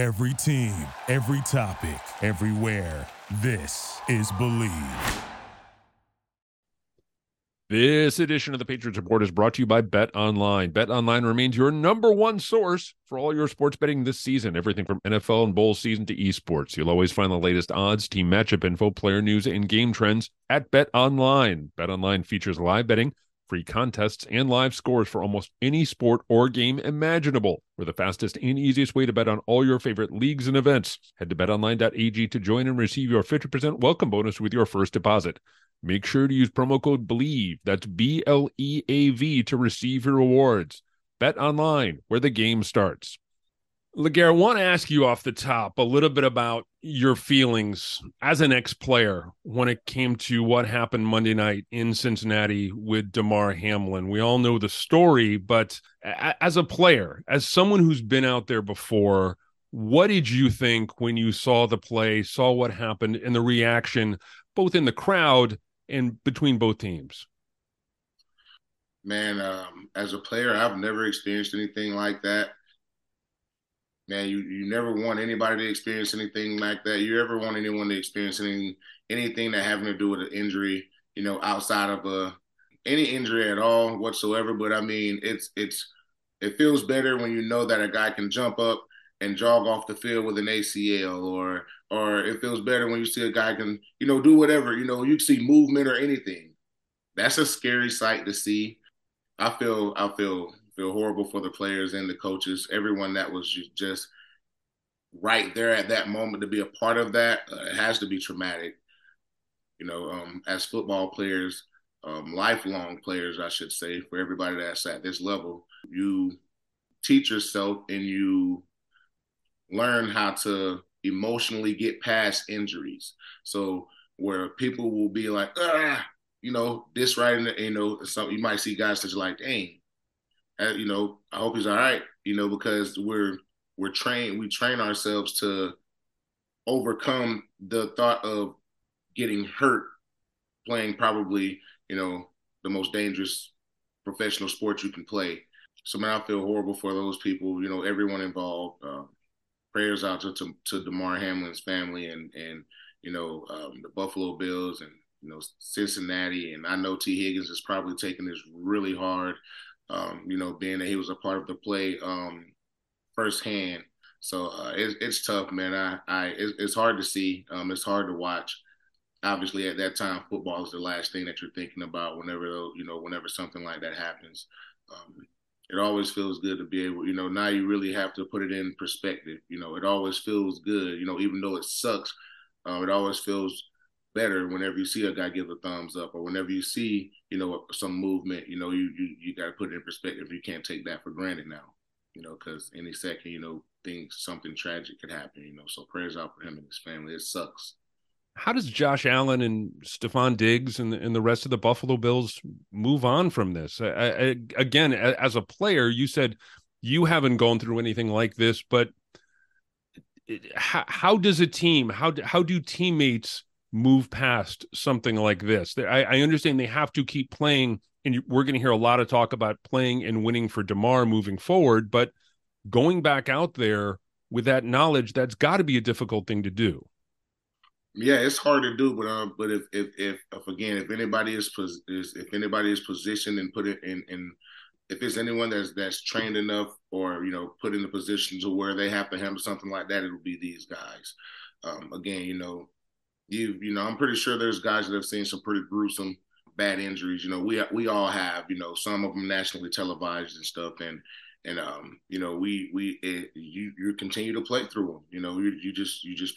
Every team, every topic, everywhere. This is Bleav. This edition of the Patriots Report is brought to you by Bet Online. Bet Online remains your number one source for all your sports betting this season. Everything from NFL and bowl season to esports. You'll always find the latest odds, team matchup info, player news, and game trends at Bet Online. Bet Online features live betting, free contests, and live scores for almost any sport or game imaginable. We're the fastest and easiest way to bet on all your favorite leagues and events. Head to betonline.ag to join and receive your 50% welcome bonus with your first deposit. Make sure to use promo code BLEAV, that's B L E A V, to receive your rewards. Bet online, where the game starts. Laguerre, I want to ask you off the top a little bit about your feelings as an ex player when it came to what happened Monday night in Cincinnati with Damar Hamlin. We all know the story, but as a player, as someone who's been out there before, what did you think when you saw the play, saw what happened, and the reaction both in the crowd and between both teams? Man, um, as a player, I've never experienced anything like that. Man, you, you never want anybody to experience anything like that. You ever want anyone to experience any, anything that having to do with an injury, you know, outside of a any injury at all whatsoever. But I mean, it's it's it feels better when you know that a guy can jump up and jog off the field with an ACL or or it feels better when you see a guy can, you know, do whatever, you know, you see movement or anything. That's a scary sight to see. I feel I feel feel horrible for the players and the coaches, everyone that was just right there at that moment to be a part of that. Uh, it has to be traumatic. You know, um, as football players, um, lifelong players, I should say, for everybody that's at this level, you teach yourself and you learn how to emotionally get past injuries. So where people will be like, ah, you know, this right the, you know, some you might see guys that's like, dang, you know, I hope he's all right, you know, because we're we're trained, we train ourselves to overcome the thought of getting hurt playing probably, you know, the most dangerous professional sport you can play. So man, I feel horrible for those people, you know, everyone involved. Um, prayers out to, to, to Damar Hamlin's family and and you know um, the Buffalo Bills and you know Cincinnati and I know Tee Higgins is probably taking this really hard. Um, you know, being that he was a part of the play um, firsthand. So uh, it, it's tough, man. I, I it, it's hard to see. Um, it's hard to watch. Obviously, at that time, football is the last thing that you're thinking about whenever you know whenever something like that happens. Um, it always feels good to be able, you know, now you really have to put it in perspective. You know, it always feels good, you know, even though it sucks, um, it always feels better whenever you see a guy give a thumbs up or whenever you see, you know, some movement, you know, you you, you got to put it in perspective. You can't take that for granted now, you know, because any second, you know, things, something tragic could happen, you know. So prayers out for him and his family. It sucks how does Josh Allen and Stefon Diggs and, and the rest of the Buffalo Bills move on from this? I, I, again, as a player, you said you haven't gone through anything like this, but how, how does a team, how how do teammates move past something like this? I, I understand they have to keep playing, and we're going to hear a lot of talk about playing and winning for Damar moving forward, but going back out there with that knowledge, that's got to be a difficult thing to do. Yeah, it's hard to do, but um, but if if if, if again, if anybody is, pos- is if anybody is positioned and put it in in if it's anyone that's that's trained enough or you know put in the position to where they have to handle something like that, it'll be these guys. Um, again, you know, you you know, I'm pretty sure there's guys that have seen some pretty gruesome bad injuries. You know, we we all have. You know, some of them nationally televised and stuff, and and um, you know, we we it, you you continue to play through them. You know, you, you just you just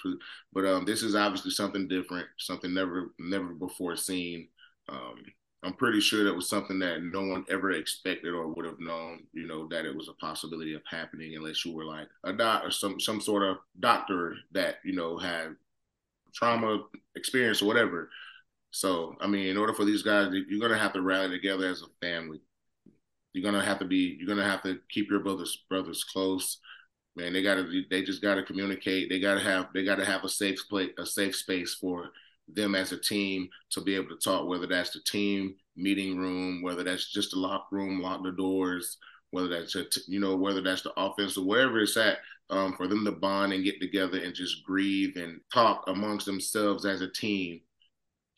but um, this is obviously something different, something never never before seen. Um, I'm pretty sure that was something that no one ever expected or would have known. You know, that it was a possibility of happening unless you were like a doc or some some sort of doctor that you know had trauma experience or whatever. So, I mean, in order for these guys, you're gonna have to rally together as a family. You're gonna have to be you're gonna have to keep your brothers brothers close. Man they gotta they just gotta communicate. They gotta have they gotta have a safe place a safe space for them as a team to be able to talk whether that's the team meeting room whether that's just a locker room lock the doors whether that's you know whether that's the offense or wherever it's at, um, for them to bond and get together and just grieve and talk amongst themselves as a team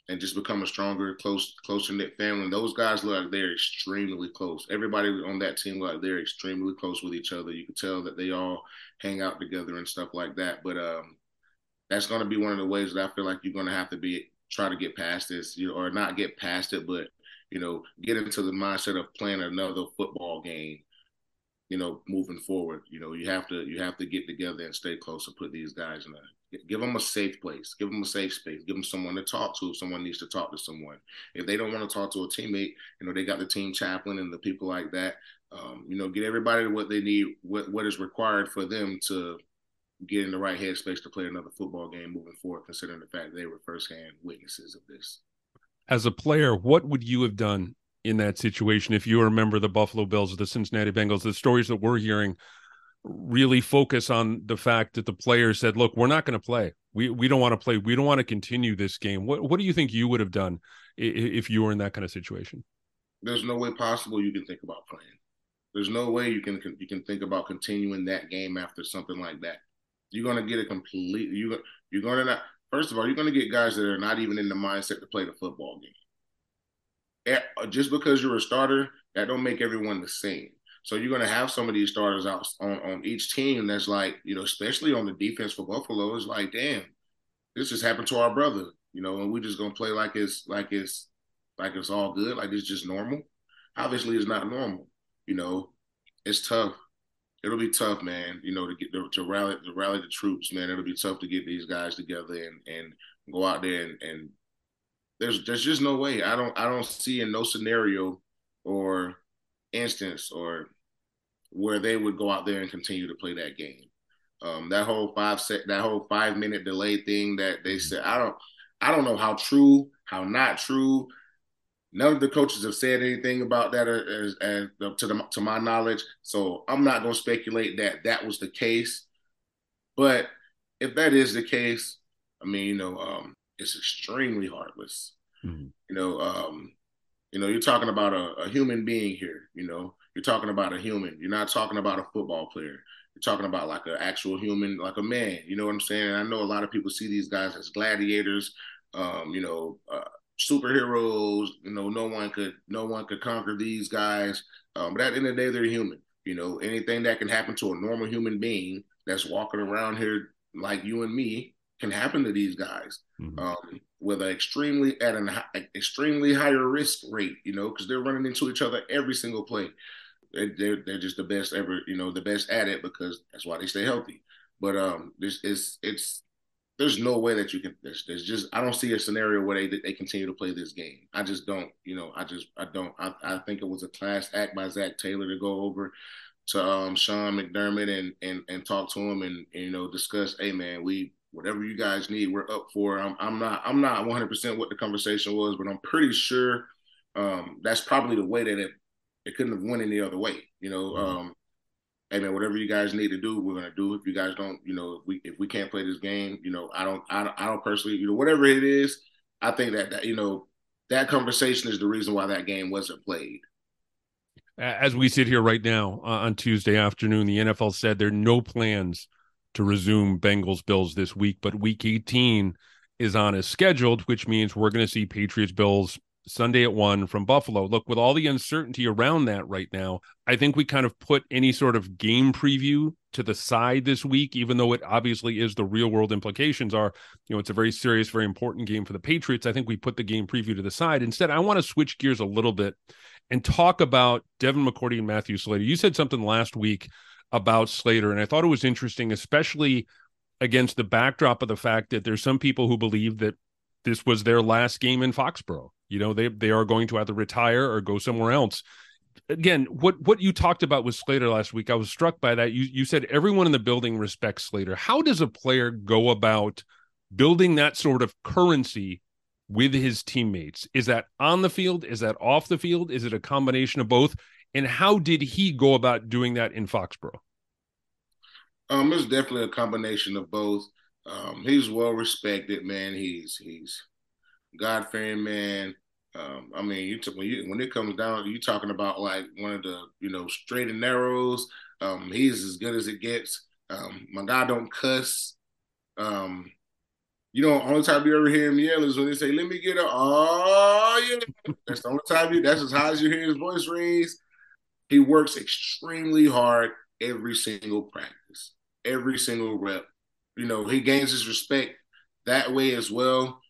and just become a stronger, close, closer knit family. those guys look like they're extremely close. Everybody on that team look like they're extremely close with each other. You can tell that they all hang out together and stuff like that. But um, that's going to be one of the ways that I feel like you're going to have to be try to get past this, you know, or not get past it, but you know, get into the mindset of playing another football game you know, moving forward. You know, you have to you have to get together and stay close and put these guys in a give them a safe place, give them a safe space, give them someone to talk to if someone needs to talk to someone. If they don't want to talk to a teammate, you know, they got the team chaplain and the people like that. Um, you know, get everybody what they need, what what is required for them to get in the right headspace to play another football game moving forward, considering the fact they were firsthand witnesses of this. As a player, what would you have done in that situation. If you remember the Buffalo Bills or the Cincinnati Bengals, the stories that we're hearing really focus on the fact that the players said, "Look, we're not going to play. We we don't want to play. We don't want to continue this game." What what do you think you would have done if you were in that kind of situation? There's no way possible you can think about playing. There's no way you can you can think about continuing that game after something like that. You're going to get a complete you you're going to not first of all, you're going to get guys that are not even in the mindset to play the football game Uh, just because you're a starter, that don't make everyone the same. So you're going to have some of these starters out on, on each team that's like, you know, especially on the defense for Buffalo, is like, damn, this just happened to our brother, you know, and we're just gonna play like it's like it's like it's all good, like it's just normal. Obviously, it's not normal. You know, it's tough. It'll be tough, man. You know, to get to, to rally to rally the troops, man. It'll be tough to get these guys together and and go out there and, and there's there's just no way. I don't I don't see in no scenario or instance or where they would go out there and continue to play that game. Um, that whole five set, that whole five minute delay thing that they said, I don't, I don't know how true, how not true. None of the coaches have said anything about that as, as, as to the, to my knowledge. So I'm not going to speculate that that was the case. But if that is the case, I mean, you know, um, it's extremely heartless. Mm-hmm. You know, um, you know, you're talking about a, a, human being here. You know, you're talking about a human. You're not talking about a football player. You're talking about like an actual human, like a man. You know what I'm saying? And I know a lot of people see these guys as gladiators. Um, you know, uh, superheroes. You know, no one could, no one could conquer these guys. Um, but at the end of the day, they're human. You know, anything that can happen to a normal human being that's walking around here like you and me can happen to these guys mm-hmm. um, with an extremely at an extremely higher risk rate, you know, because they're running into each other every single play. They're, they're, they're just the best ever, you know, the best at it because that's why they stay healthy. But um, this is it's there's no way that you can. There's, there's just I don't see a scenario where they they continue to play this game. I just don't. You know, I just I don't. I, I think it was a class act by Zac Taylor to go over to um, Sean McDermott and and and talk to him and, and you know discuss. Hey man, we whatever you guys need, we're up for. I'm, I'm not I'm not 100 percent what the conversation was, but I'm pretty sure um, that's probably the way that it it couldn't have went any other way. You know, mm-hmm. um, hey man, whatever you guys need to do, we're gonna do. If you guys don't, you know, if we if we can't play this game, you know, I don't I don't, I don't personally, you know, whatever it is, I think that, that you know that conversation is the reason why that game wasn't played. As we sit here right now uh, on Tuesday afternoon, the NFL said there are no plans to resume Bengals Bills this week, but week 18 is on as scheduled, which means we're going to see Patriots Bills Sunday at one from Buffalo. Look, with all the uncertainty around that right now, I think we kind of put any sort of game preview to the side this week, even though it obviously is the real world implications are, you know, it's a very serious, very important game for the Patriots. I think we put the game preview to the side. Instead, I want to switch gears a little bit and talk about Devin McCourty and Matthew Slater. You said something last week about Slater. And I thought it was interesting, especially against the backdrop of the fact that there's some people who believe that this was their last game in Foxborough. You know, they they are going to either retire or go somewhere else. Again, what what you talked about with Slater last week, I was struck by that. You you said everyone in the building respects Slater. How does a player go about building that sort of currency with his teammates? Is that on the field? Is that off the field? Is it a combination of both? And how did he go about doing that in Foxborough? Um, it's definitely a combination of both. Um, he's well respected, man. He's he's God fearing man. Um, I mean, you, t- when you when it comes down, you talking about like one of the you know straight and narrows. Um, he's as good as it gets. Um, my guy don't cuss. Um, you know, only time you ever hear him yell is when they say, "Let me get a oh yeah." That's the only time you. That's as high as you hear his voice rings. He works extremely hard every single practice, every single rep. You know, he gains his respect that way as well.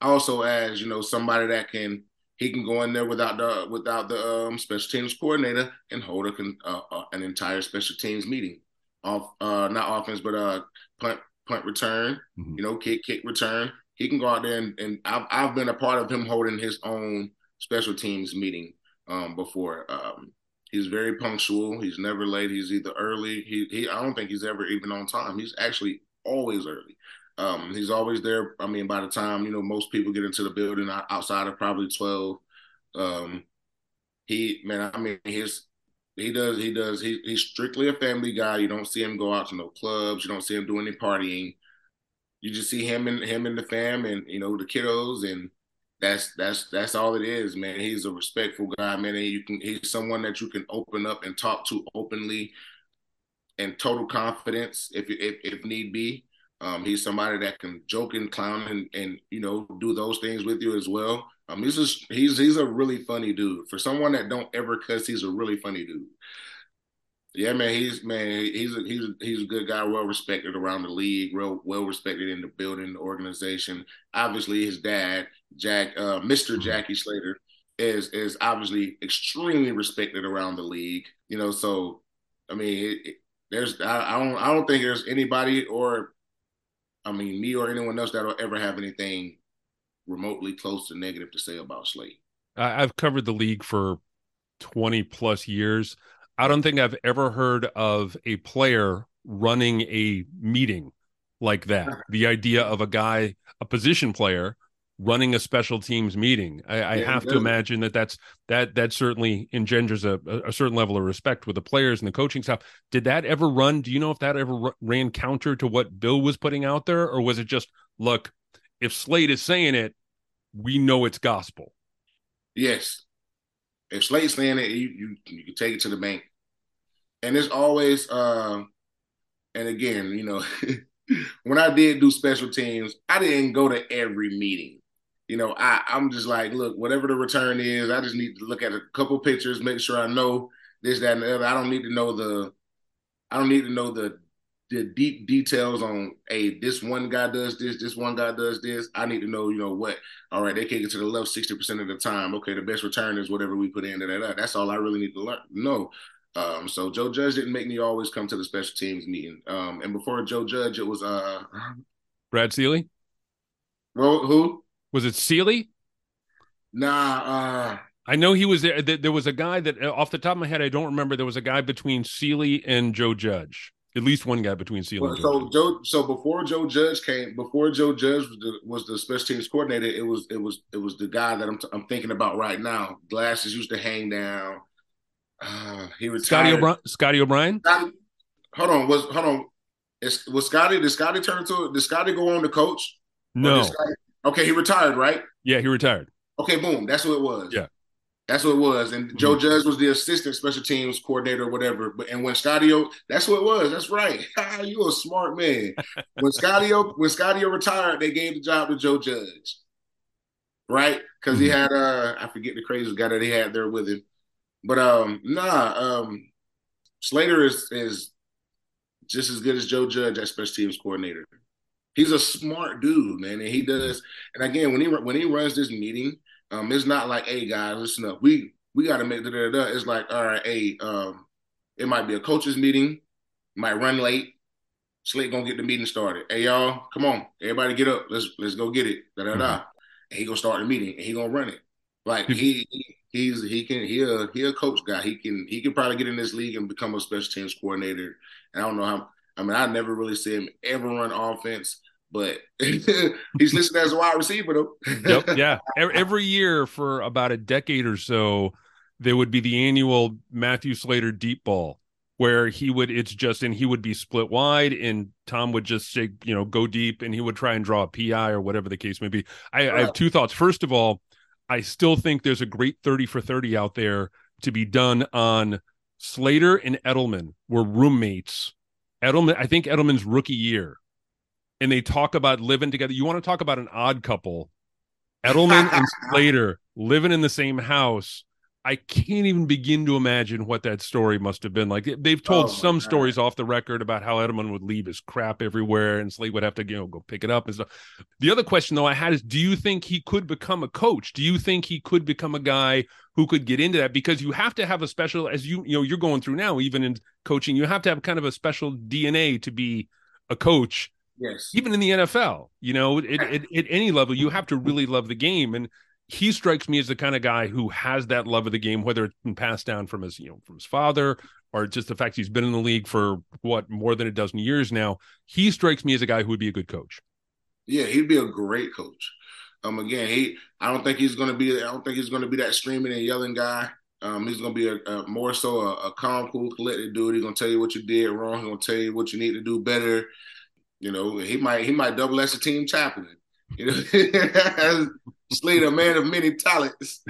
Also, as you know, somebody that can he can go in there without the without the um, special teams coordinator and hold a, uh, uh, an entire special teams meeting off uh, not offense but uh punt punt return, mm-hmm. you know, kick, kick return. He can go out there and, and I've, I've been a part of him holding his own special teams meeting um, before. Um, he's very punctual. He's never late. He's either early. He, he I don't think he's ever even on time. He's actually always early. Um, he's always there. I mean, by the time you know most people get into the building outside of probably twelve, um, he man, I mean, his he does. He does. He, he's strictly a family guy. You don't see him go out to no clubs. You don't see him do any partying. You just see him and him and the fam and you know the kiddos and that's that's that's all it is, man. He's a respectful guy, man. And you can he's someone that you can open up and talk to openly and total confidence if if if need be. Um, he's somebody that can joke and clown and, and you know do those things with you as well. Um, he's just he's he's a really funny dude. For someone that don't ever cuss, he's a really funny dude. Yeah, man, he's man, he's a, he's a, he's a good guy, well respected around the league, real well respected in the building, the organization. Obviously, his dad, Jack, uh, Mr. Mm-hmm. Jackie Slater, is is obviously extremely respected around the league. You know, so I mean, it, it, there's I, I don't I don't think there's anybody or I mean, me or anyone else that'll ever have anything remotely close to negative to say about Slate. I've covered the league for 20 plus years. I don't think I've ever heard of a player running a meeting like that. The idea of a guy, a position player, running a special teams meeting. I, I have to imagine that that's that that certainly engenders a, a certain level of respect with the players and the coaching staff. Did that ever run? Do you know if that ever ran counter to what Bill was putting out there, or was it just look? If Slate is saying it, we know it's gospel. Yes, if Slate's saying it, you you, you can take it to the bank, and it's always. Uh, and again, you know, when I did do special teams, I didn't go to every meeting you know, I, I'm just like, look, whatever the return is, I just need to look at a couple pictures, make sure I know this, that, and the other. I don't need to know the, I don't need to know the the deep details on, hey, this one guy does this, this one guy does this. I need to know, you know, what. All right, they kick it to the left sixty percent of the time. Okay, the best return is whatever we put in. That, that, that's all I really need to learn. No. Um, so Joe Judge didn't make me always come to the special teams meeting. Um, and before Joe Judge, it was uh Brad Seely. Well, who? Was it Seely? Nah. Uh, I know he was there. There was a guy that, uh, off the top of my head, I don't remember. There was a guy between Seely and Joe Judge. At least one guy between Seely. Well, so Joe, so before Joe Judge came, before Joe Judge was the, was the special teams coordinator, it was it was it was the guy that I'm t- I'm thinking about right now. Glasses used to hang down. Uh, he retired. Scotty O'Brien. Scotty O'Brien. Scotty, hold on. Was hold on. Is, was Scotty? Did Scotty turn to? Did Scotty go on to coach? No. Scotty, Okay, he retired, right? Yeah, he retired. Okay, boom. That's what it was. Yeah. That's what it was. And mm-hmm. Joe Judge was the assistant special teams coordinator or whatever. But and when Scotty that's what it was. That's right. you a smart man. when Scotty when Scotty retired, they gave the job to Joe Judge. Right? Because mm-hmm. he had uh I forget the crazy guy that he had there with him. But um nah, um Slater is is just as good as Joe Judge as special teams coordinator he's a smart dude, man, and he does. And again, when he when he runs this meeting, um, it's not like, hey guys, listen up, we we got to make da da da. It's like, all right, hey, um, it might be a coaches meeting, might run late. Slate gonna get the meeting started. Hey y'all, come on, everybody get up. Let's let's go get it. Da da da. Mm-hmm. And he gonna start the meeting and he gonna run it. Like he he's he can he a he a coach guy. He can he can probably get in this league and become a special teams coordinator. And I don't know how. I mean, I never really see him ever run offense but he's listed as a wide receiver though. yep, yeah. Every year for about a decade or so, there would be the annual Matthew Slater deep ball where he would it's just and he would be split wide and Tom would just say, you know, go deep and he would try and draw a PI or whatever the case may be. I, right. I have two thoughts. First of all, I still think there's a great 30 for 30 out there to be done on Slater and Edelman were roommates. Edelman, I think Edelman's rookie year, and they talk about living together. You want to talk about an odd couple? Edelman and Slater living in the same house I can't even begin to imagine what that story must have been like. They've told oh some God. stories off the record about how Edelman would leave his crap everywhere and Slate would have to, you know, go pick it up and stuff. The other question though I had is do you think he could become a coach? Do you think he could become a guy who could get into that? Because you have to have a special as you you know, you're going through now, even in coaching, you have to have kind of a special DNA to be a coach. Yes. Even in the NFL, you know, at, at, at any level, you have to really love the game. And he strikes me as the kind of guy who has that love of the game, whether it's been passed down from his, you know, from his father or just the fact he's been in the league for what more than a dozen years now. He strikes me as a guy who would be a good coach. Yeah, he'd be a great coach. Um, again, he I don't think he's going to be I don't think he's going to be that screaming and yelling guy. Um, he's going to be a, a more so a, a, calm, cool, collected dude. He's going to tell you what you did wrong. He's going to tell you what you need to do better. You know, he might he might double as a team chaplain. You know, Slate, a man of many talents.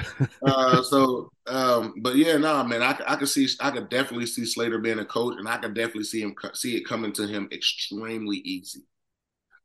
Uh, so, um, but yeah, nah, man, I, I could see, I could definitely see Slater being a coach, and I could definitely see him see it coming to him extremely easy.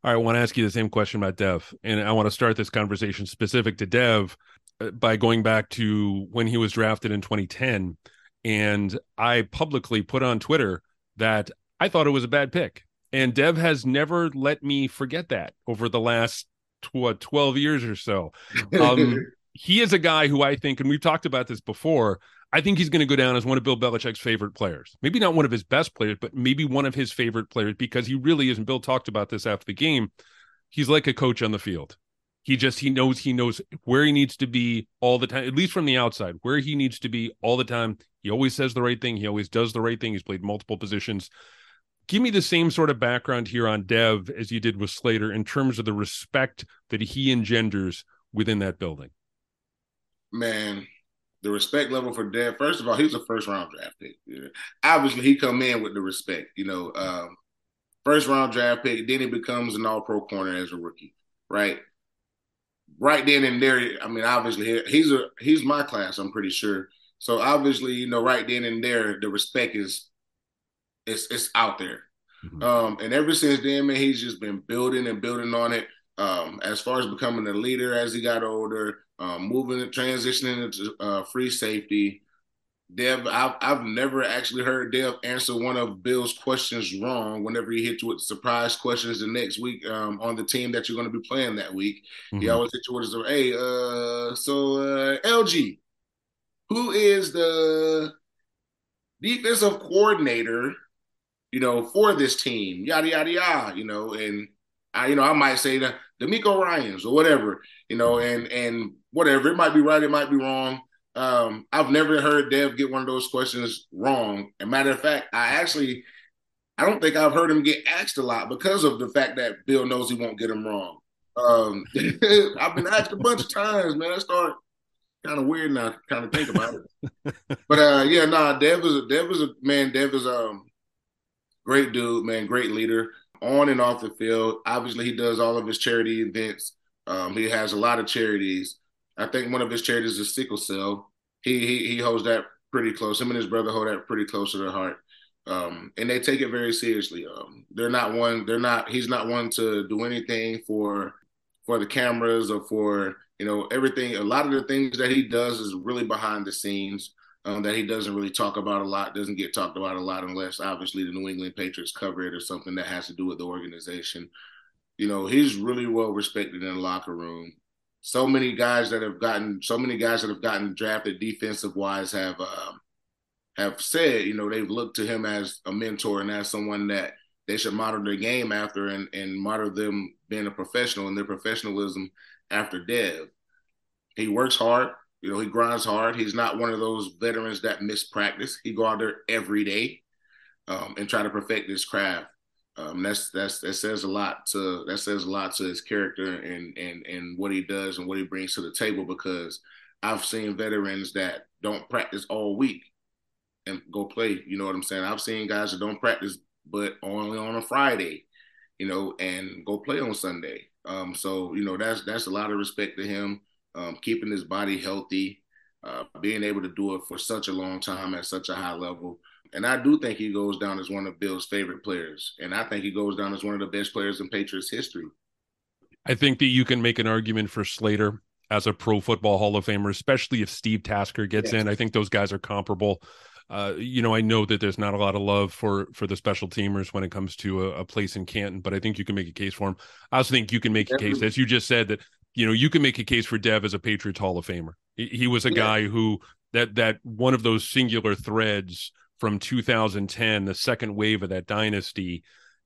All right, I want to ask you the same question about Dev, and I want to start this conversation specific to Dev uh, by going back to when he was drafted in 2010, and I publicly put on Twitter that I thought it was a bad pick, and Dev has never let me forget that over the last what 12 years or so. Um, he is a guy who I think, and we've talked about this before. I think he's going to go down as one of Bill Belichick's favorite players. Maybe not one of his best players, but maybe one of his favorite players because he really is. And Bill talked about this after the game. He's like a coach on the field. He just he knows he knows where he needs to be all the time, at least from the outside, where he needs to be all the time. He always says the right thing. He always does the right thing. He's played multiple positions give me the same sort of background here on Dev as you did with Slater in terms of the respect that he engenders within that building. Man, the respect level for Dev. First of all, he's a first round draft pick. Obviously, he come in with the respect. You know, um, first round draft pick. Then he becomes an All Pro corner as a rookie, right? Right then and there. I mean, obviously, he's a he's my class. I'm pretty sure. So obviously, you know, right then and there, the respect is it's it's out there. Mm-hmm. Um, and ever since then, man, he's just been building and building on it. Um, as far as becoming a leader as he got older, um, moving and transitioning into uh, free safety. Dev, I've, I've never actually heard Dev answer one of Bill's questions wrong whenever he hits you with surprise questions the next week um, on the team that you're going to be playing that week. Mm-hmm. He always hits you with, hey, uh, so uh, LG, who is the defensive coordinator you know, for this team, yada yada yada, you know, and I, you know, I might say the DeMeco Ryans or whatever, you know, and and whatever. It might be right, it might be wrong. Um, I've never heard Dev get one of those questions wrong. And matter of fact, I actually I don't think I've heard him get asked a lot because of the fact that Bill knows he won't get him wrong. Um, I've been asked a bunch of times, man. I start kind of weird now, kind of think about it. but uh, yeah, nah, Dev is a Dev is a man. Dev is um great dude, man, great leader on and off the field. Obviously, he does all of his charity events. Um, he has a lot of charities. I think one of his charities is sickle cell. He he he holds that pretty close. Him and his brother hold that pretty close to their heart. Um, and they take it very seriously. Um, they're not one. They're not. He's not one to do anything for for the cameras or for you know everything. A lot of the things that he does is really behind the scenes um, that he doesn't really talk about a lot, doesn't get talked about a lot unless obviously the New England Patriots cover it or something that has to do with the organization. You know, he's really well respected in the locker room. So many guys that have gotten, so many guys that have gotten drafted defensive wise have uh, have said, you know, they've looked to him as a mentor and as someone that they should model their game after and and model them being a professional and their professionalism after Dev. He works hard. You know, he grinds hard. He's not one of those veterans that miss practice. He go out there every day um, and try to perfect his craft. Um, that's that's that says a lot to that says a lot to his character and and and what he does and what he brings to the table. Because I've seen veterans that don't practice all week and go play. You know what I'm saying? I've seen guys that don't practice but only on a Friday, you know, and go play on Sunday. Um, so you know that's that's a lot of respect to him um, keeping his body healthy, uh, being able to do it for such a long time at such a high level. And I do think he goes down as one of Bill's favorite players. And I think he goes down as one of the best players in Patriots history. I think that you can make an argument for Slater as a pro football Hall of Famer, especially if Steve Tasker gets yes. in. I think those guys are comparable. Uh, you know, I know that there's not a lot of love for for the special teamers when it comes to a, a place in Canton, but I think you can make a case for him. I also think you can make a case, as you just said, that you know you can make a case for Dev as a Patriots Hall of Famer. He, he was a yeah. guy who that that one of those singular threads from 2010, the second wave of that dynasty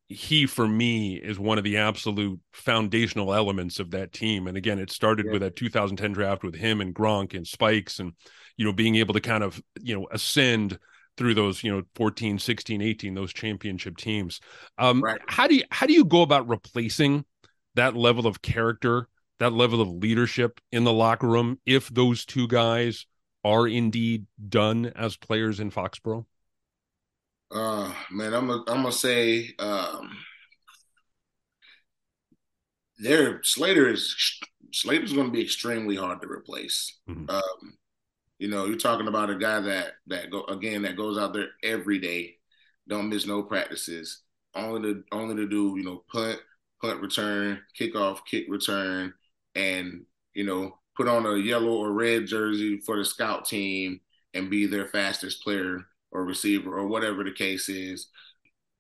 he for me is one of the absolute foundational elements of that team and again it started yeah. with that 2010 draft with him and Gronk and Spikes and you know being able to kind of you know ascend through those you know 14 16 18 those championship teams um right. how do you how do you go about replacing that level of character that level of leadership in the locker room if those two guys are indeed done as players in Foxborough uh, man, I'm gonna I'm gonna say um, there Slater is Slater's going to be extremely hard to replace. Mm-hmm. Um, you know, you're talking about a guy that that go again that goes out there every day, don't miss no practices, only to only to do you know punt, punt return, kickoff, kick return, and you know put on a yellow or red jersey for the scout team and be their fastest player or receiver or whatever the case is.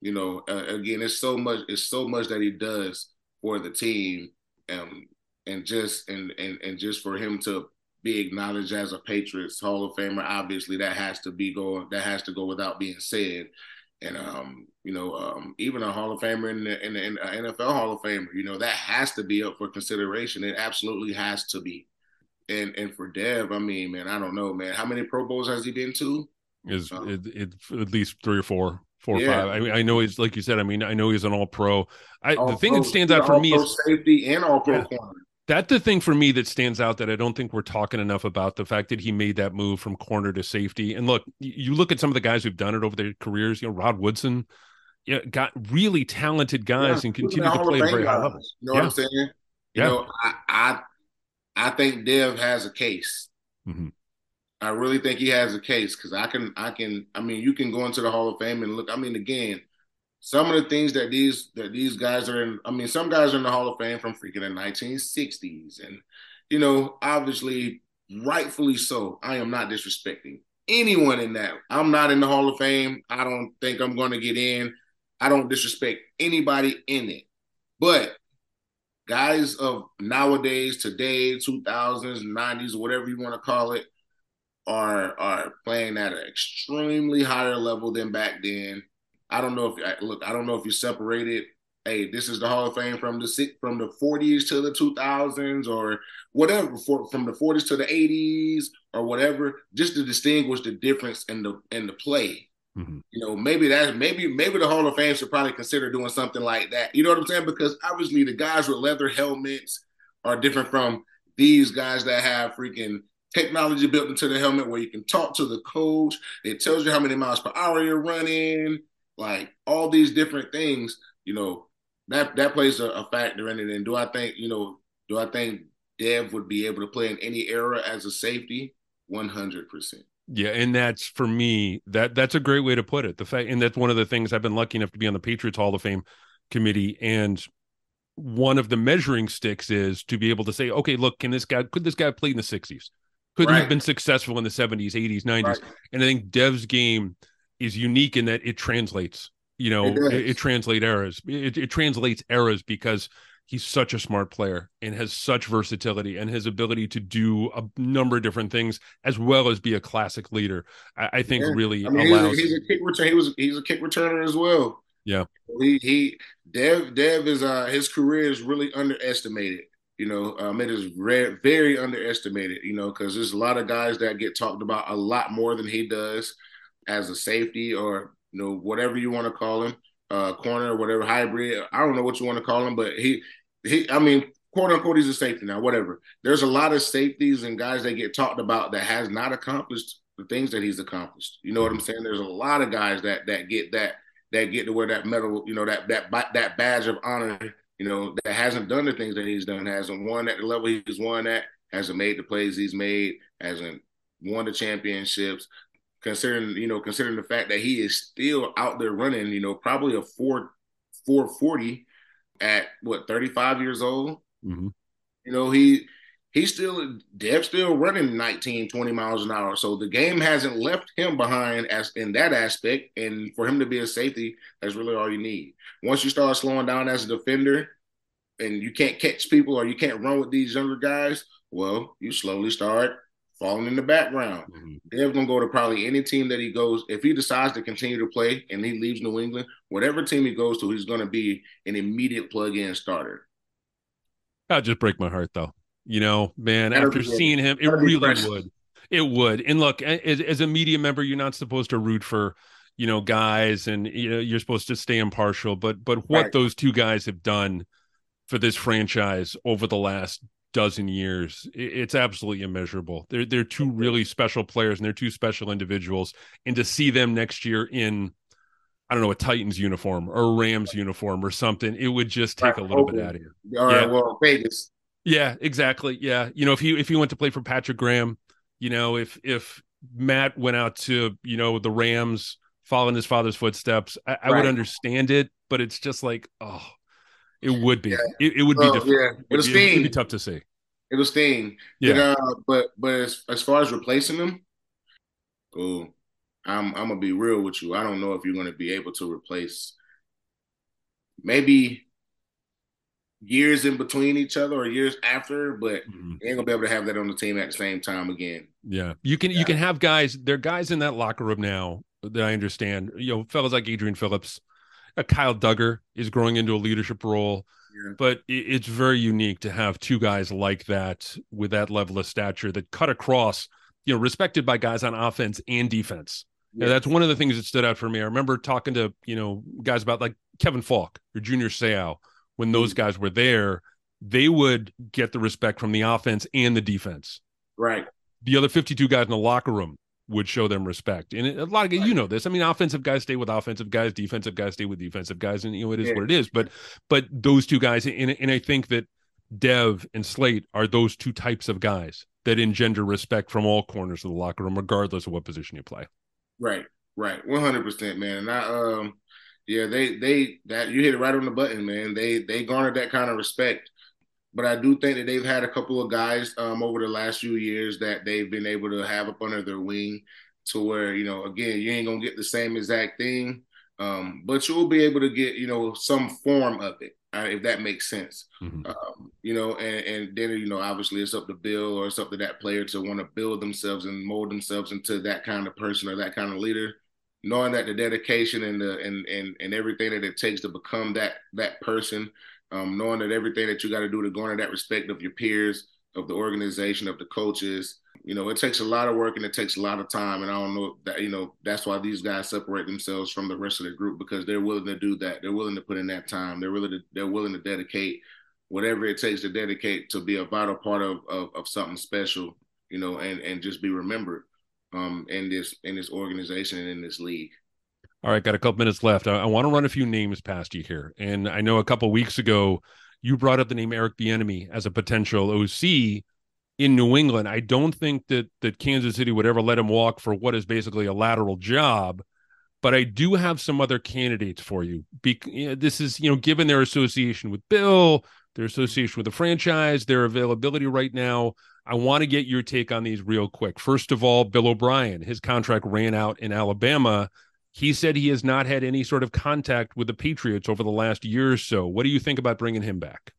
You know, uh, again, it's so much. It's so much that he does for the team, um, and just and and and just for him to be acknowledged as a Patriots Hall of Famer, obviously that has to be going. That has to go without being said. And um, you know, um, even a Hall of Famer in the, in the, in the NFL Hall of Famer, you know, that has to be up for consideration. It absolutely has to be. And and for Dev, I mean, man, I don't know, man. How many Pro Bowls has he been to? is oh. it, it, at least three or four, four yeah. or five. I mean, I know he's like you said. I mean, I know he's an all pro. I all the thing pro, that stands out for me is safety and all pro yeah, corner. That's the thing for me that stands out that I don't think we're talking enough about the fact that he made that move from corner to safety. And look, you look at some of the guys who've done it over their careers. You know, Rod Woodson, yeah, got really talented guys yeah, and continued to play at very high levels. You know yeah. what I'm saying? You yeah. know, I, I I think Dev has a case. Mm-hmm. I really think he has a case because I can, I can, I mean, you can go into the Hall of Fame and look. I mean, again, some of the things that these that these guys are in. I mean, some guys are in the Hall of Fame from freaking the 1960s, and you know, obviously, rightfully so. I am not disrespecting anyone in that. I'm not in the Hall of Fame. I don't think I'm going to get in. I don't disrespect anybody in it, but guys of nowadays, today, 2000s, 90s, whatever you want to call it are are playing at an extremely higher level than back then. I don't know if look, I don't know if you separated. Hey, this is the Hall of Fame from the from the 40s to the 2000s or whatever, for, from the 40s to the 80s or whatever, just to distinguish the difference in the in the play. Mm-hmm. You know, maybe that maybe maybe the Hall of Fame should probably consider doing something like that. You know what I'm saying? Because obviously the guys with leather helmets are different from these guys that have freaking technology built into the helmet where you can talk to the coach. It tells you how many miles per hour you're running, like all these different things. You know, that that plays a, a factor in it. And do I think you know? Do I think Dev would be able to play in any era as a safety? One hundred percent. Yeah, and that's for me that that's a great way to put it. The fact, and that's one of the things I've been lucky enough to be on the Patriots Hall of Fame committee, and one of the measuring sticks is to be able to say, okay, look, can this guy could this guy play in the '60s? couldn't right. have been successful in the 70s, 80s, 90s. And I think Dev's game is unique in that it translates, you know, it, it, it translates eras. It, it translates eras because he's such a smart player and has such versatility and his ability to do a number of different things as well as be a classic leader. I, I think yeah. really I mean, allows. He's a, he's a kick return. He was he's a kick returner as well. Yeah. He he Dev Dev is uh his career is really underestimated. You know, um, it is very, very underestimated. You know, because there's a lot of guys that get talked about a lot more than he does as a safety or you know whatever you want to call him, uh, corner, whatever hybrid. I don't know what you want to call him, but he he. I mean, quote unquote, he's a safety now. Whatever. There's a lot of safeties and guys that get talked about that has not accomplished the things that he's accomplished. You know what I'm saying? There's a lot of guys that that get that that get to wear that medal, you know, that that that badge of honor you know, that hasn't done the things that he's done, hasn't won at the level he's won at, hasn't made the plays he's made, hasn't won the championships. Considering you know, considering the fact that he is still out there running, you know, probably a four four forty at what thirty five years old. Mm-hmm. You know, he he's still Dev still running 19, 20 miles an hour. So the game hasn't left him behind as in that aspect. And for him to be a safety, that's really all you need. Once you start slowing down as a defender and you can't catch people or you can't run with these younger guys, well, you slowly start falling in the background. Mm-hmm. Dev's gonna go to probably any team that he goes. If he decides to continue to play and he leaves New England, whatever team he goes to, he's gonna be an immediate plug-in starter. That'd just break my heart though. You know, man, That'll after seeing him, it really would. It would. And look, as, as a media member, you're not supposed to root for you know guys and you know you're supposed to stay impartial but but what right. those two guys have done for this franchise over the last dozen years. It's absolutely immeasurable. They're they're two really special players and they're two special individuals. And to see them next year in I don't know, a Titans uniform or a Rams uniform or something, it would just take right, a little bit out of you. All right, yeah. well, Vegas. Yeah, exactly. Yeah. You know, if he if he went to play for Patrick Graham, you know, if if Matt went out to, you know, the Rams following his father's footsteps, I, I would understand it, but it's just like, oh, it would be. Yeah. It, it, would be. Yeah, it'll sting. It would be tough to see. It'll sting. Yeah. But, uh, but but as, as far as replacing them, oh, I'm I'm gonna be real with you. I don't know if you're gonna be able to replace. Maybe years in between each other or years after, but mm-hmm. ain't gonna be able to have that on the team at the same time again. Yeah, you can yeah. you can have guys. There are guys in that locker room now that I understand. You know, fellas like Adrian Phillips, a Kyle Dugger is growing into a leadership role. Yeah. But it's very unique to have two guys like that with that level of stature that cut across, you know, respected by guys on offense and defense. Yeah. that's one of the things that stood out for me. I remember talking to, you know, guys about like Kevin Faulk or Junior Seau when those mm-hmm. guys were there, they would get the respect from the offense and the defense. Right. The other 52 guys in the locker room would show them respect. And a lot of you know this. I mean, offensive guys stay with offensive guys, defensive guys stay with defensive guys, and you know it is yeah. what it is. But but those two guys, and and I think that Dev and Slate are those two types of guys that engender respect from all corners of the locker room, regardless of what position you play. Right, right, one hundred percent, man. And I um, yeah, they they that you hit it right on the button, man. They they garnered that kind of respect but I do think that they've had a couple of guys um, over the last few years that they've been able to have up under their wing to where, you know, again, you ain't going to get the same exact thing, um, but you'll be able to get, you know, some form of it, uh, if that makes sense. Mm-hmm. Um, you know, and, and then, you know, obviously it's up to Bill or it's up to that player to want to build themselves and mold themselves into that kind of person or that kind of leader knowing that the dedication and the and and, and everything that it takes to become that that person um, knowing that everything that you got to do to garner that respect of your peers, of the organization, of the coaches, you know, it takes a lot of work and it takes a lot of time. And I don't know that, you know, that's why these guys separate themselves from the rest of the group because they're willing to do that. They're willing to put in that time. They're willing to, they're willing to dedicate whatever it takes to dedicate to be a vital part of, of, of something special, you know, and, and just be remembered um, in this, in this organization and in this league. All right, got a couple minutes left. I, I want to run a few names past you here. And I know a couple weeks ago you brought up the name Eric Bieniemy as a potential OC in New England. I don't think that that Kansas City would ever let him walk for what is basically a lateral job. But I do have some other candidates for you. Be, you know, this is, you know, given their association with Bill, their association with the franchise, their availability right now. I want to get your take on these real quick. First of all, Bill O'Brien, his contract ran out in Alabama. He said he has not had any sort of contact with the Patriots over the last year or so. What do you think about bringing him back?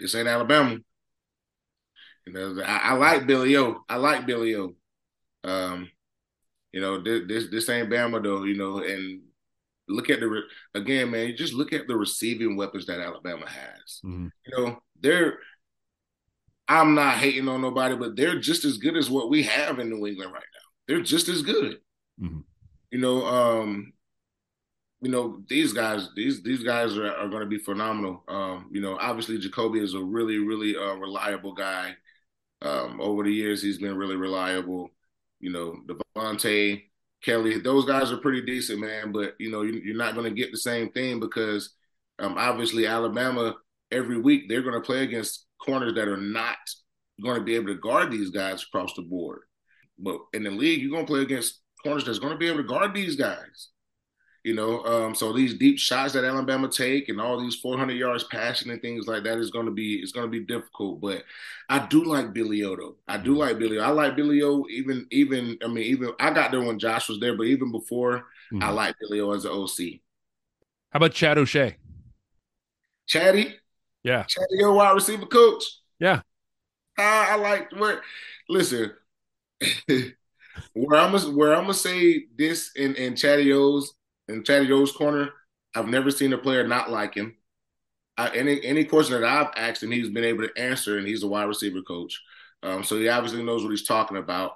This ain't Alabama. You know, I, I like Billy O. I like Billy O. Um, you know, this, this this ain't Bama though. You know, and look at the again, man. You just look at the receiving weapons that Alabama has. Mm-hmm. You know, they're. I'm not hating on nobody, but they're just as good as what we have in New England right now. They're just as good. Mm-hmm you know, um, you know, these guys, these these guys are, are going to be phenomenal. Um, you know, obviously Jacoby is a really, really uh, reliable guy. Um, over the years, he's been really reliable. You know, Devontae, Kelly, those guys are pretty decent, man. But you know, you, are not going to get the same thing because um, obviously Alabama every week they're going to play against corners that are not going to be able to guard these guys across the board. But in the league, you're going to play against corners that's going to be able to guard these guys. You know, um, so these deep shots that Alabama take and all these 400 yards passing and things like that is going to be it's going to be difficult. But I do like Billy O though. I do like Billy. O. I like Billy O. Even even I mean even I got there when Josh was there, but even before mm-hmm. I like Billy O as an OC. How about Chad O'Shea? Chatty, yeah, Chatty, your wide receiver coach. Yeah, I, I like where. Listen, where I'm gonna where I'm gonna say this in in Chatty O's in Chatty O's corner. I've never seen a player not like him. I, any any question that I've asked him, he's been able to answer, and he's a wide receiver coach. Um, so he obviously knows what he's talking about.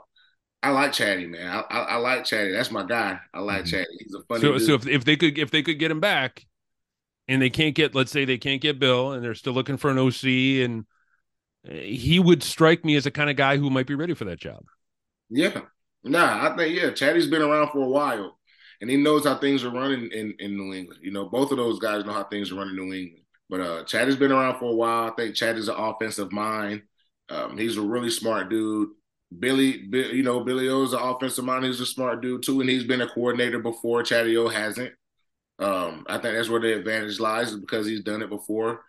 I like Chatty, man. I, I, I like Chatty. That's my guy. I like mm-hmm. Chatty. He's a funny. So, dude. so if, if they could if they could get him back, and they can't get, let's say they can't get Bill, and they're still looking for an OC, and eh, he would strike me as the kind of guy who might be ready for that job. Yeah, nah, I think yeah, Chatty's been around for a while, and he knows how things are running in in New England. You know, both of those guys know how things are running in New England. But uh, Chad has been around for a while. I think Chad is an offensive mind. Um, he's a really smart dude. Billy, you know, Billy O's an offensive mind. He's a smart dude too, and he's been a coordinator before. Chatty O hasn't. Um, I think that's where the advantage lies, is because he's done it before.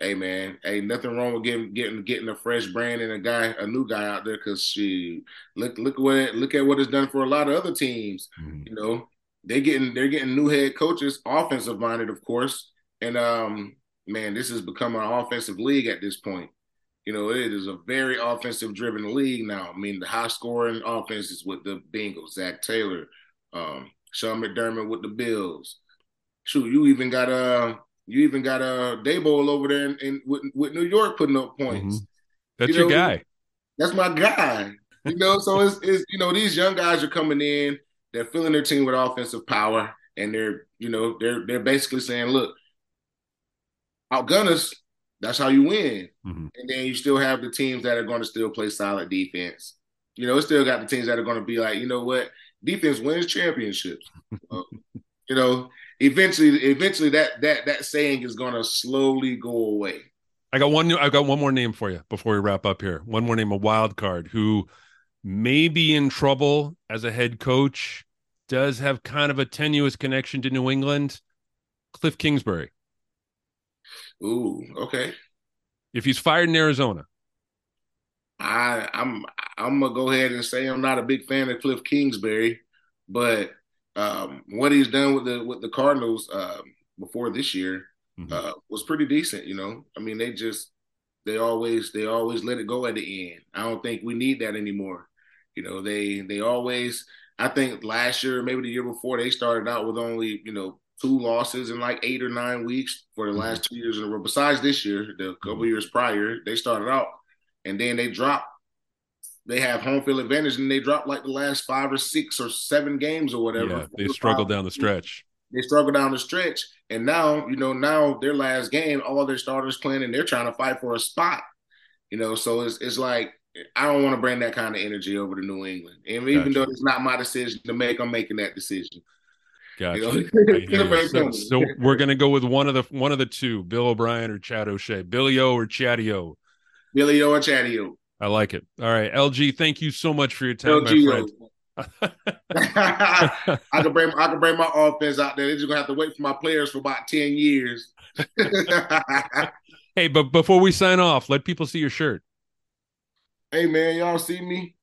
Hey man, hey, nothing wrong with getting getting getting a fresh brand and a guy, a new guy out there. Because she look look what look at what it's done for a lot of other teams. Mm-hmm. You know, they getting they're getting new head coaches, offensive minded, of course. And um, man, this has become an offensive league at this point. You know, it is a very offensive driven league now. I mean, the high scoring offenses with the Bengals, Zac Taylor, um, Sean McDermott with the Bills. Shoot, you even got a uh, you even got a uh, Daboll over there in, in with, with, New York putting up points. Mm-hmm. That's you know, your guy. That's my guy. You know, so it's, it's you know these young guys are coming in. They're filling their team with offensive power, and they're you know they're they're basically saying, look, outgun us. That's how you win. Mm-hmm. And then you still have the teams that are going to still play solid defense. You know, still got the teams that are going to be like, you know what, defense wins championships. uh, you know, eventually, eventually that that that saying is going to slowly go away. I got one. I got one more name for you before we wrap up here. One more name, a wild card who may be in trouble as a head coach. Does have kind of a tenuous connection to New England. Cliff Kingsbury. Ooh, okay. If he's fired in Arizona, I I'm I'm gonna go ahead and say I'm not a big fan of Cliff Kingsbury, but um, what he's done with the with the Cardinals uh, before this year mm-hmm. uh, was pretty decent. You know, I mean, they just they always they always let it go at the end. I don't think we need that anymore. You know, they they always. I think last year, maybe the year before, they started out with only you know two losses in like eight or nine weeks for the mm-hmm. last two years in a row. Besides this year, the couple mm-hmm. years prior, they started out and then they dropped. They have home field advantage and they dropped like the last five or six or seven games or whatever. Yeah, they struggled down the stretch. They struggled down the stretch, and now you know now their last game, all their starters playing, and they're trying to fight for a spot. You know, so it's it's like I don't want to bring that kind of energy over to New England. And even though it's not my decision to make, I'm making that decision. Gotcha. You know? so, so, we're gonna go with one of the one of the two, Bill O'Brien or Chad O'Shea, Billy O or Chatty O. Billy O or Chatty O. I like it. All right, LG, thank you so much for your time, LG, my friend. I can bring I can bring my offense out there. They're just gonna have to wait for my players for about ten years. hey, but before we sign off, let people see your shirt. Hey man, y'all see me?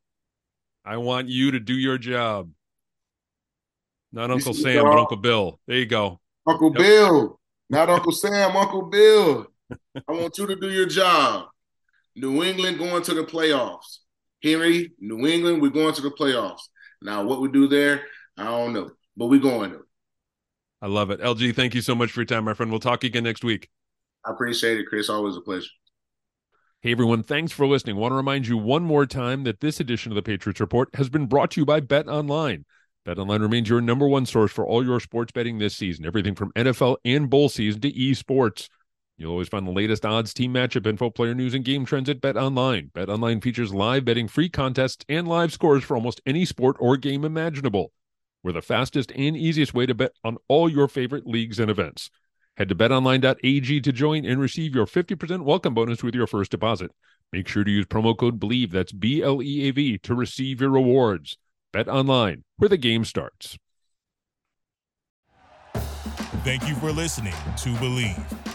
I want you to do your job. Not Uncle Sam, but Uncle Bill. There you go. Uncle yep. Bill. Not Uncle Sam, Uncle Bill. I want you to do your job. New England going to the playoffs. Henry, New England, we're going to the playoffs. Now, what we do there, I don't know, but we're going to. I love it. LG, thank you so much for your time, my friend. We'll talk again next week. I appreciate it, Chris. Always a pleasure. Hey, everyone. Thanks for listening. I want to remind you one more time that this edition of the Patriots Report has been brought to you by Bet Online. Bet Online remains your number one source for all your sports betting this season, everything from NFL and bowl season to esports. You'll always find the latest odds, team matchup info, player news, and game trends at BetOnline. BetOnline features live betting, free contests, and live scores for almost any sport or game imaginable. We're the fastest and easiest way to bet on all your favorite leagues and events. Head to betonline.ag to join and receive your 50% welcome bonus with your first deposit. Make sure to use promo code BLEAV, that's B L E A V, to receive your rewards. Bet online, where the game starts. Thank you for listening to Bleav.